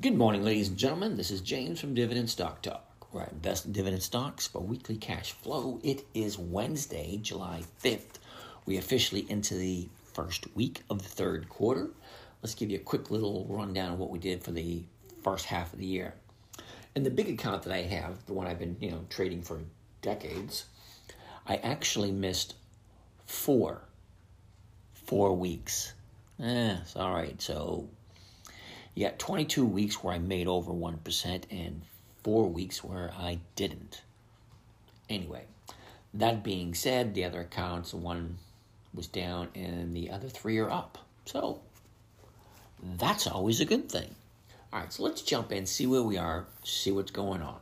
Good morning, ladies and gentlemen. This is James from Dividend Stock Talk, where I invest in dividend stocks for weekly cash flow. It is Wednesday, July 5th. We officially into the first week of the third quarter. Let's give you a quick little rundown of what we did for the first half of the year. In the big account that I have, the one I've been, you know, trading for decades, I actually missed four, four weeks. Eh, it's all right. So got 22 weeks where I made over 1% and four weeks where I didn't. Anyway, that being said, the other accounts, one was down and the other three are up. So that's always a good thing. All right, so let's jump in, see where we are, see what's going on.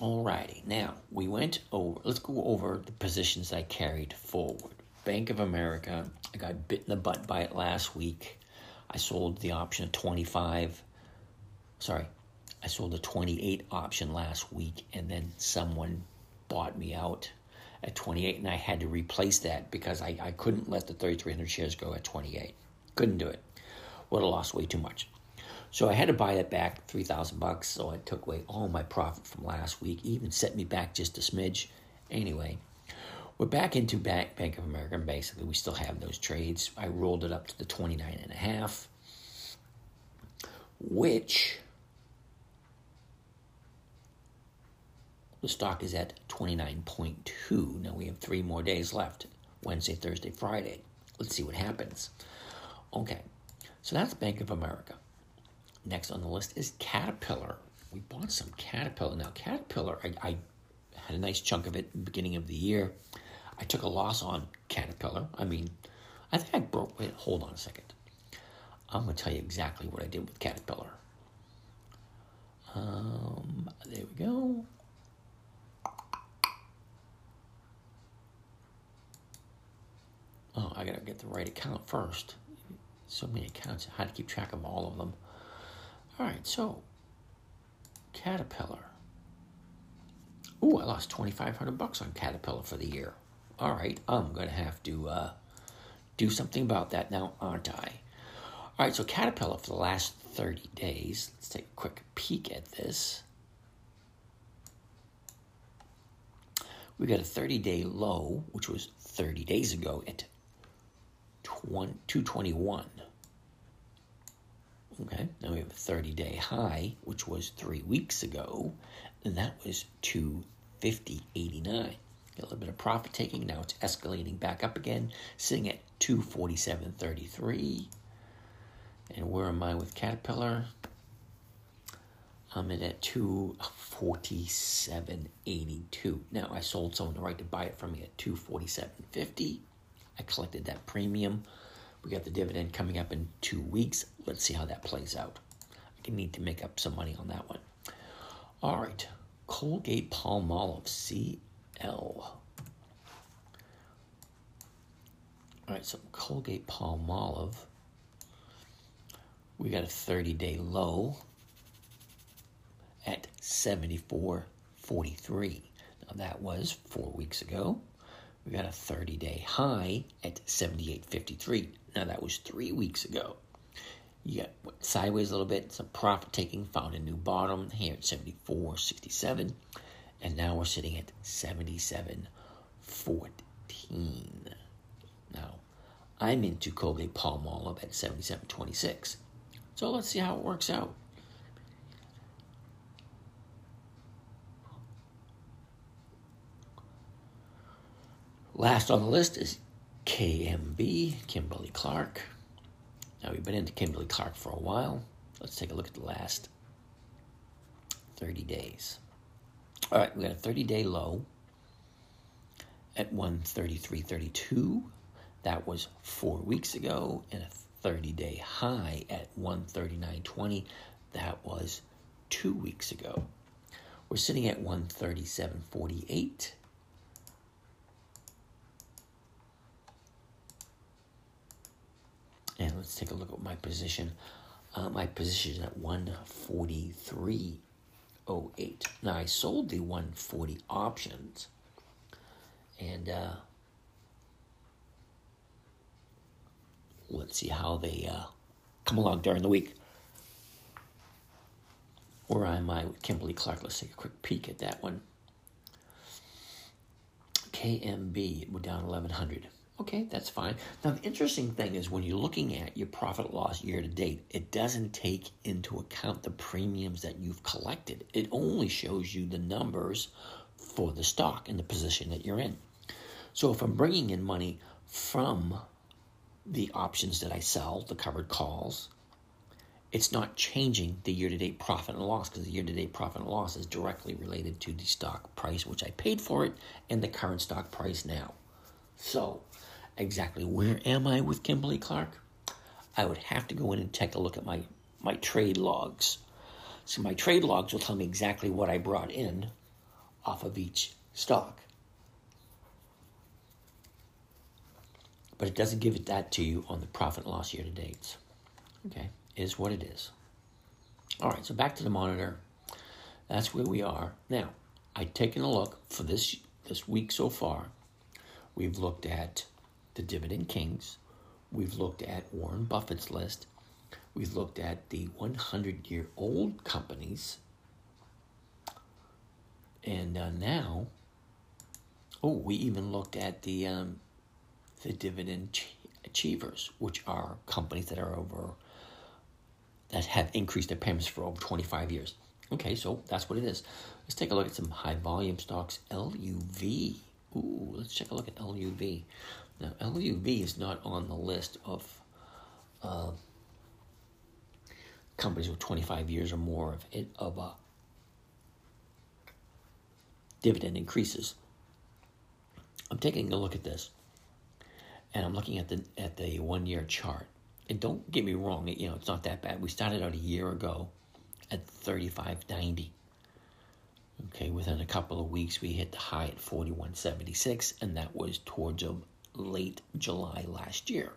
Alrighty, now we went over, let's go over the positions I carried forward. Bank of America. I got bit in the butt by it last week. I sold the option at 25. Sorry, I sold the 28 option last week, and then someone bought me out at 28, and I had to replace that because I, I couldn't let the 3,300 shares go at 28. Couldn't do it. Would have lost way too much. So I had to buy that back, 3000 bucks. So I took away all my profit from last week, even set me back just a smidge. Anyway, we're back into Bank, Bank of America, and basically we still have those trades. I rolled it up to the 29 and a half, which the stock is at 29.2. Now we have three more days left Wednesday, Thursday, Friday. Let's see what happens. Okay, so that's Bank of America. Next on the list is Caterpillar. We bought some Caterpillar. Now, Caterpillar, I, I had a nice chunk of it beginning of the year. I took a loss on Caterpillar. I mean, I think I broke. Wait, hold on a second. I'm going to tell you exactly what I did with Caterpillar. Um, there we go. Oh, I got to get the right account first. So many accounts. I had to keep track of all of them. All right, so Caterpillar. Ooh, I lost 2500 bucks on Caterpillar for the year all right, I'm going to have to uh, do something about that now, aren't I? All right, so Caterpillar for the last 30 days, let's take a quick peek at this. We got a 30 day low, which was 30 days ago at 221. Okay, now we have a 30 day high, which was three weeks ago, and that was 250.89 a little bit of profit taking. Now it's escalating back up again, sitting at 247.33. And where am I with Caterpillar? I'm in at 247.82. Now I sold someone the right to buy it from me at 247.50. I collected that premium. We got the dividend coming up in two weeks. Let's see how that plays out. I need to make up some money on that one. All right, Colgate Palmolive C L. All right, so Colgate Palmolive. We got a 30 day low at 74.43. Now that was four weeks ago. We got a 30 day high at 78.53. Now that was three weeks ago. You got sideways a little bit, some profit taking, found a new bottom here at 74.67 and now we're sitting at 77.14. Now, I'm into Colgate Palmolive at 77.26. So let's see how it works out. Last on the list is KMB, Kimberly Clark. Now, we've been into Kimberly Clark for a while. Let's take a look at the last 30 days. All right, we got a 30 day low at 133.32. That was four weeks ago, and a 30 day high at 139.20. That was two weeks ago. We're sitting at 137.48. And let's take a look at my position. Uh, my position is at 143 08. Now I sold the 140 options and uh, let's see how they uh, come along during the week. Where am I with Kimberly Clark? Let's take a quick peek at that one. KMB, we're down 1100. Okay, that's fine. Now, the interesting thing is when you're looking at your profit loss year to date, it doesn't take into account the premiums that you've collected. It only shows you the numbers for the stock and the position that you're in. So if I'm bringing in money from the options that I sell, the covered calls, it's not changing the year to date profit and loss because the year to date profit and loss is directly related to the stock price, which I paid for it, and the current stock price now. So, exactly where am I with Kimberly Clark? I would have to go in and take a look at my, my trade logs. So, my trade logs will tell me exactly what I brought in off of each stock. But it doesn't give it that to you on the profit and loss year to dates. Okay is what it is. All right, so back to the monitor. That's where we are. Now, I've taken a look for this this week so far. We've looked at the Dividend Kings. We've looked at Warren Buffett's list. We've looked at the 100 year old companies. And uh, now, oh, we even looked at the um, the dividend achievers, which are companies that are over that have increased their payments for over 25 years. Okay, so that's what it is. Let's take a look at some high volume stocks. LUV. Ooh, let's take a look at LUV. Now, LUV is not on the list of uh, companies with 25 years or more of it of uh, dividend increases. I'm taking a look at this, and I'm looking at the at the one year chart and don't get me wrong, you know, it's not that bad. We started out a year ago at 35.90. Okay, within a couple of weeks, we hit the high at 41.76, and that was towards late July last year.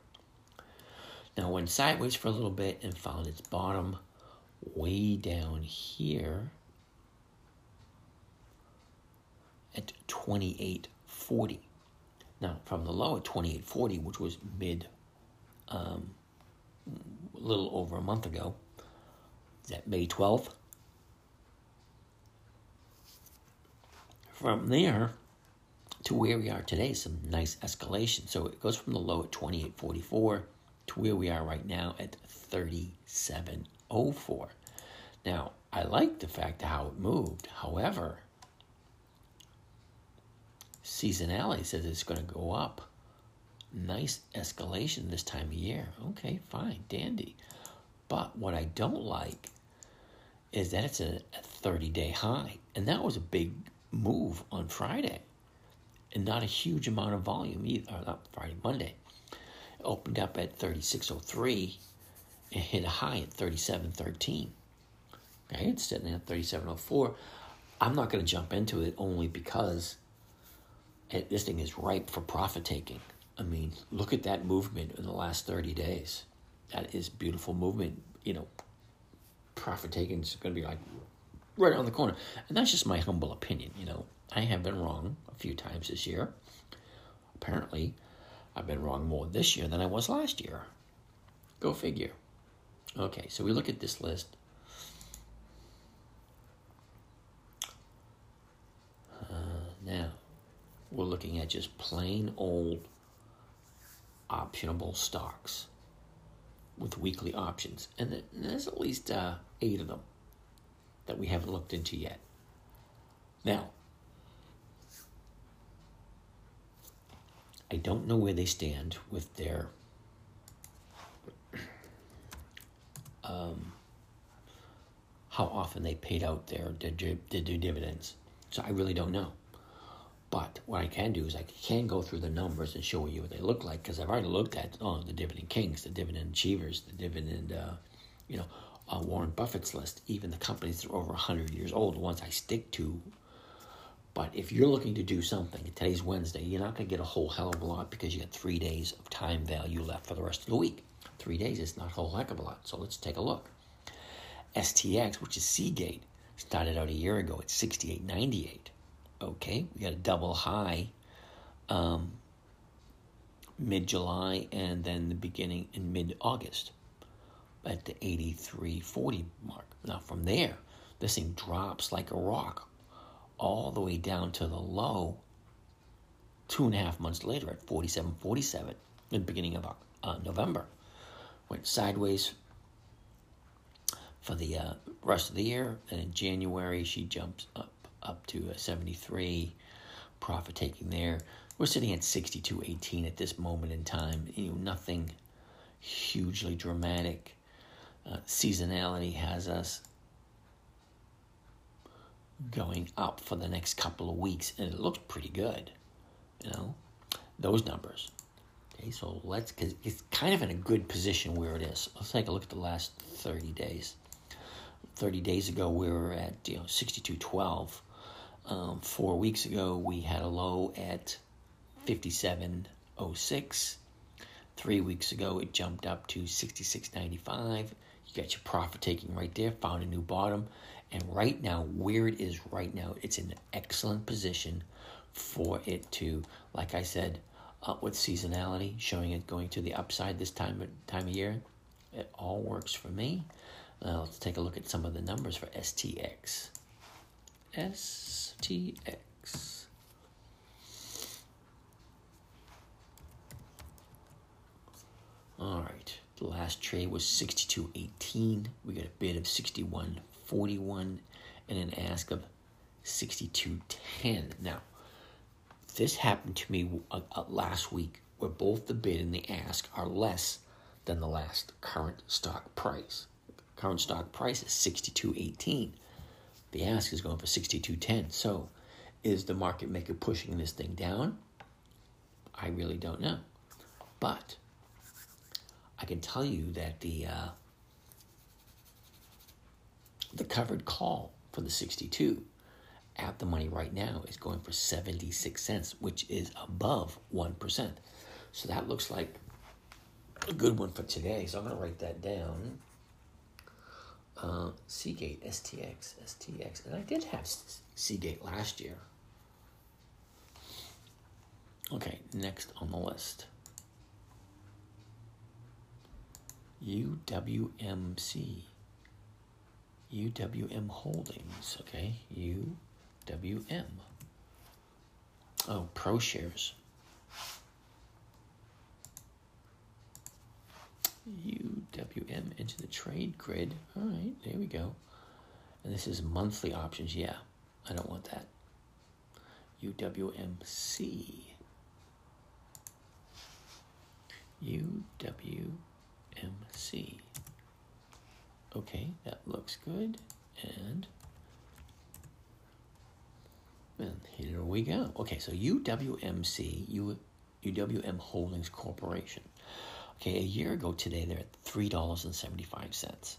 Now, went sideways for a little bit and found its bottom way down here at 28.40. Now, from the low at 28.40, which was mid um, a little over a month ago. Is that May 12th? From there to where we are today, some nice escalation. So it goes from the low at 28.44 to where we are right now at 37.04. Now, I like the fact how it moved. However, seasonality says it's going to go up nice escalation this time of year. Okay, fine, dandy. But what I don't like is that it's a, a 30 day high. And that was a big move on Friday. And not a huge amount of volume either. Not Friday, Monday. It opened up at 3603 and hit a high at 3713. Okay, it's sitting at 3704. I'm not going to jump into it only because it, this thing is ripe for profit taking. I mean, look at that movement in the last 30 days. That is beautiful movement. You know, profit taking is going to be like right around the corner. And that's just my humble opinion. You know, I have been wrong a few times this year. Apparently, I've been wrong more this year than I was last year. Go figure. Okay, so we look at this list. Uh, now, we're looking at just plain old optionable stocks with weekly options. And there's at least uh, eight of them that we haven't looked into yet. Now, I don't know where they stand with their um, how often they paid out their, their, their dividends. So I really don't know. But what I can do is I can go through the numbers and show you what they look like because I've already looked at oh, the dividend kings, the dividend achievers, the dividend, uh, you know, uh, Warren Buffett's list, even the companies that are over 100 years old, the ones I stick to. But if you're looking to do something, today's Wednesday, you're not going to get a whole hell of a lot because you got three days of time value left for the rest of the week. Three days is not a whole heck of a lot. So let's take a look. STX, which is Seagate, started out a year ago at 68.98 okay, we got a double high um, mid July and then the beginning in mid August at the 83.40 mark. Now, from there, this thing drops like a rock all the way down to the low two and a half months later at 47.47 in the beginning of uh, November. Went sideways for the uh, rest of the year. And in January, she jumps up up to a 73 profit taking there. We're sitting at 62.18 at this moment in time. You know, nothing hugely dramatic. Uh, seasonality has us going up for the next couple of weeks, and it looks pretty good. You know, those numbers. Okay, so let's, because it's kind of in a good position where it is. Let's take a look at the last 30 days. 30 days ago, we were at, you know, 62.12. Um, four weeks ago, we had a low at 57.06. Three weeks ago, it jumped up to 66.95. You got your profit taking right there, found a new bottom. And right now, where it is right now, it's in an excellent position for it to, like I said, up with seasonality, showing it going to the upside this time time of year. It all works for me. Now let's take a look at some of the numbers for STX. STX. All right. The last trade was 62.18. We got a bid of 61.41 and an ask of 62.10. Now, this happened to me uh, uh, last week where both the bid and the ask are less than the last current stock price. Current stock price is 62.18. The ask is going for 62.10. So, is the market maker pushing this thing down? I really don't know. But I can tell you that the uh, the covered call for the 62 at the money right now is going for 76 cents, which is above 1%. So that looks like a good one for today. So I'm going to write that down. Uh, Seagate, STX, STX. And I did have Seagate last year. Okay, next on the list. UWMC. UWM Holdings, okay? UWM. Oh, ProShares. UWM into the trade grid. All right, there we go. And this is monthly options. Yeah, I don't want that. UWMC. UW MC. Okay, that looks good. And and here we go. Okay, so UWMC, U, UWM Holdings Corporation. Okay, a year ago today they're at three dollars and seventy five cents.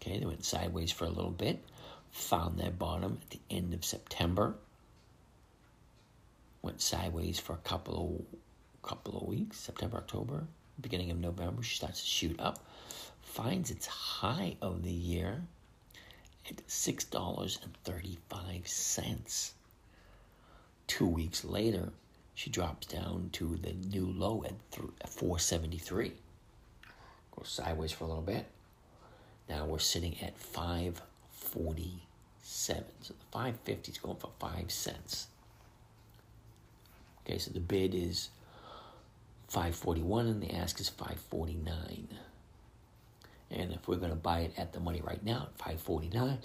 Okay, they went sideways for a little bit, found their bottom at the end of September. Went sideways for a couple of couple of weeks, September, October, beginning of November, she starts to shoot up, finds its high of the year at $6.35. Two weeks later, she drops down to the new low at 473. Goes sideways for a little bit. Now we're sitting at 547. So the 550 is going for 5 cents. Okay, so the bid is 541 and the ask is 549 and if we're going to buy it at the money right now at 549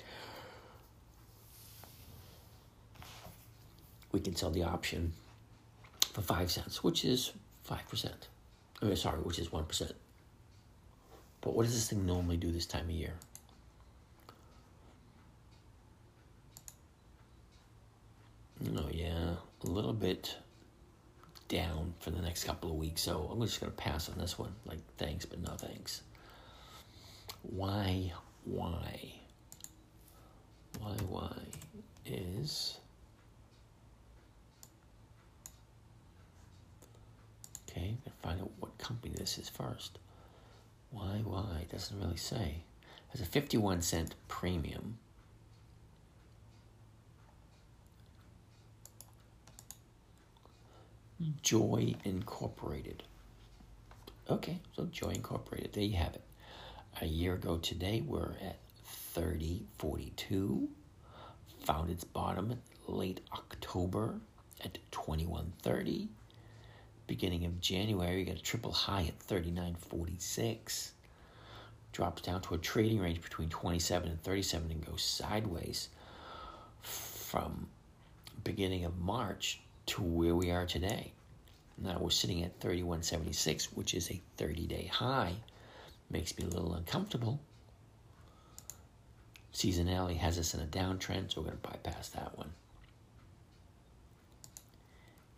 we can sell the option for 5 cents which is 5% I mean, sorry which is 1% but what does this thing normally do this time of year? Oh yeah a little bit down for the next couple of weeks. So I'm just going to pass on this one. Like, thanks, but no thanks. Why, why? Why, why is. Okay, gotta find out what company this is first. Why, why? Doesn't really say. Has a 51 cent premium. JOYY Incorporated. Okay, so JOYY Incorporated, there you have it. A year ago today, we're at 3042. Found its bottom late October at 2130. Beginning of January, we got a triple high at 3946. Drops down to a trading range between 27 and 37 and goes sideways from beginning of March to where we are today. Now we're sitting at 3176, which is a 30 day high. Makes me a little uncomfortable. Seasonality has us in a downtrend, so we're going to bypass that one.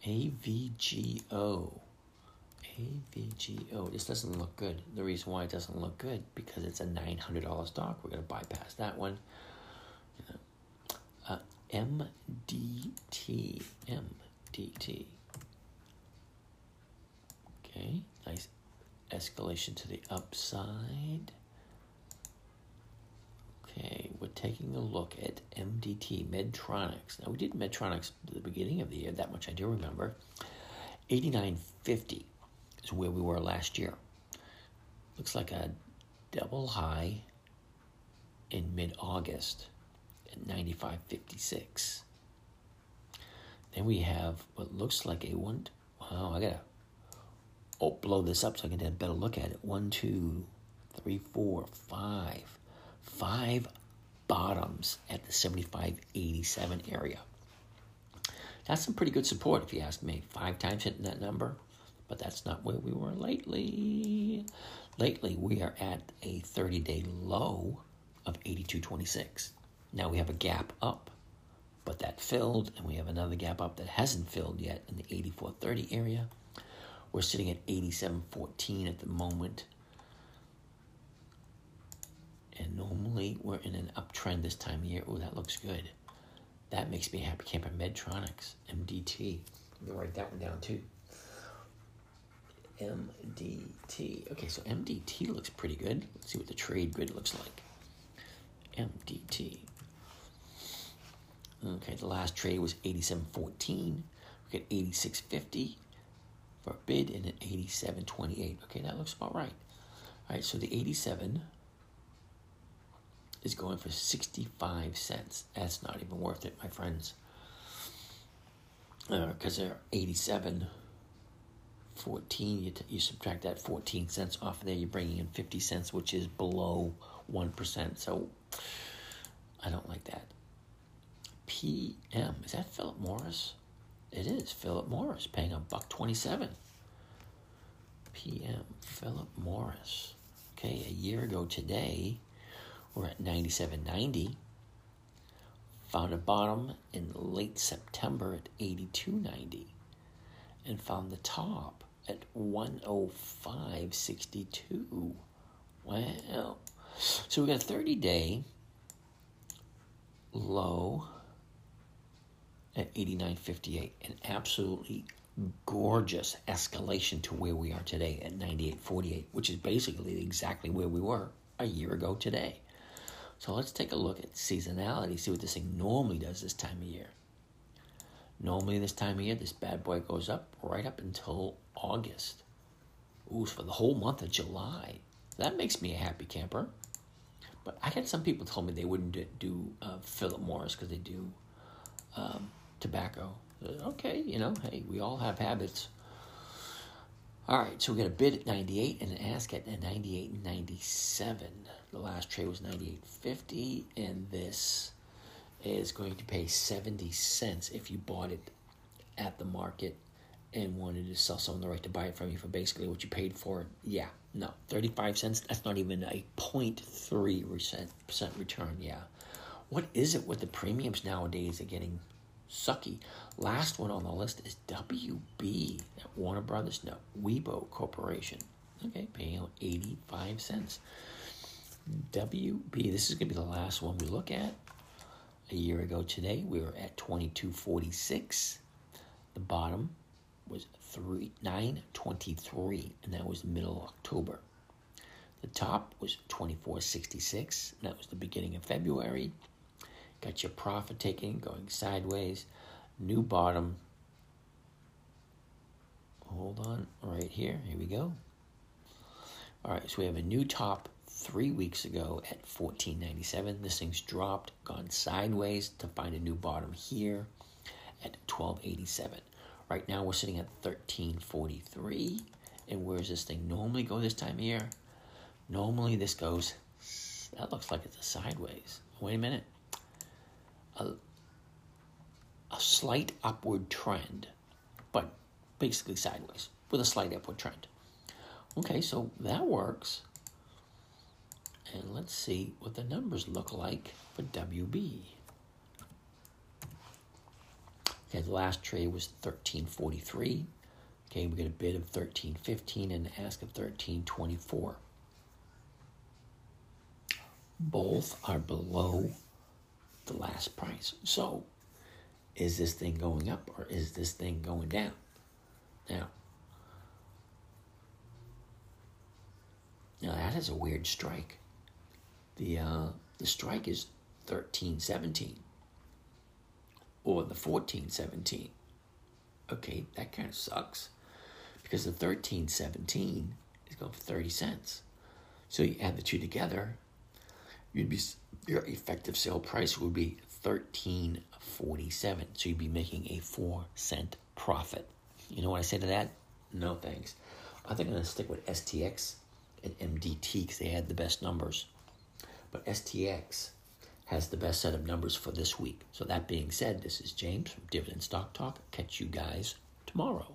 AVGO. AVGO. This doesn't look good. The reason why it doesn't look good because it's a $900 stock. We're going to bypass that one. Uh, MDT. MDT. Okay, nice escalation to the upside. Okay, we're taking a look at MDT, Medtronics. Now, we did Medtronics at the beginning of the year, that much I do remember. 89.50 is where we were last year. Looks like a double high in mid August at 95.56. Then we have what looks like a one. Wow, I gotta oh, blow this up so I can get a better look at it. One, two, three, four, five. Five bottoms at the 7587 area. That's some pretty good support, if you ask me. Five times hitting that number, but that's not where we were lately. Lately, we are at a 30 day low of 82.26. Now we have a gap up, but that filled, and we have another gap up that hasn't filled yet in the 84.30 area. We're sitting at 87.14 at the moment. And normally we're in an uptrend this time of year. Oh, that looks good. That makes me happy camper. Medtronics, MDT. Let me write that one down too. MDT. Okay, so MDT looks pretty good. Let's see what the trade grid looks like. MDT. Okay, the last trade was 87.14. We got 86.50 for a bid in at 87.28. Okay, that looks about right. All right, so the 87 is going for 65 cents. That's not even worth it, my friends. Because uh, they're 87, 14, you, t- you subtract that 14 cents off of there, you're bringing in 50 cents, which is below 1%. So I don't like that. PM, is that Philip Morris? It is Philip Morris paying a buck 27. PM, Philip Morris. Okay, a year ago today, we're at 97.90. Found a bottom in late September at 82.90 and found the top at 105.62. Wow. So we got a 30 day low at 89.58, an absolutely gorgeous escalation to where we are today at 98.48, which is basically exactly where we were a year ago today. So let's take a look at seasonality, see what this thing normally does this time of year. Normally, this time of year, this bad boy goes up right up until August. Ooh, for the whole month of July. That makes me a happy camper. But I had some people tell me they wouldn't do uh, Philip Morris because they do um, tobacco. Okay, you know, hey, we all have habits. All right, so we got a bid at 98 and an ask at 98 and 97. The last trade was 98.50, and this is going to pay 70 cents if you bought it at the market and wanted to sell someone the right to buy it from you for basically what you paid for it. Yeah, no, 35 cents, that's not even a 0.3% return. Yeah. What is it with the premiums nowadays are getting sucky? Last one on the list is WB at Warner Brothers. No, Weibo Corporation. Okay, paying out 85 cents. WB, this is going to be the last one we look at. A year ago today, we were at 2246. The bottom was three, 923, and that was middle of October. The top was 2466, and that was the beginning of February. Got your profit taking going sideways. New bottom. Hold on, right here. Here we go. All right, so we have a new top three weeks ago at 14.97. This thing's dropped, gone sideways to find a new bottom here at 12.87. Right now we're sitting at 13.43. And where does this thing normally go this time of year? Normally this goes, that looks like it's a sideways. Wait a minute. A, a slight upward trend, but basically sideways with a slight upward trend. Okay, so that works. And let's see what the numbers look like for WB. Okay, the last trade was 1343. Okay, we get a bid of 1315 and ask of 1324. Both are below the last price. So, is this thing going up or is this thing going down? Now, now that is a weird strike. The uh, the strike is thirteen seventeen or the fourteen seventeen. Okay, that kind of sucks because the thirteen seventeen is going for thirty cents. So you add the two together, you'd be your effective sale price would be thirteen forty seven. So you'd be making a four cent profit. You know what I say to that? No thanks. I think I'm going to stick with STX and MDT because they had the best numbers. But STX has the best set of numbers for this week. So that being said, this is James from Dividend Stock Talk. Catch you guys tomorrow.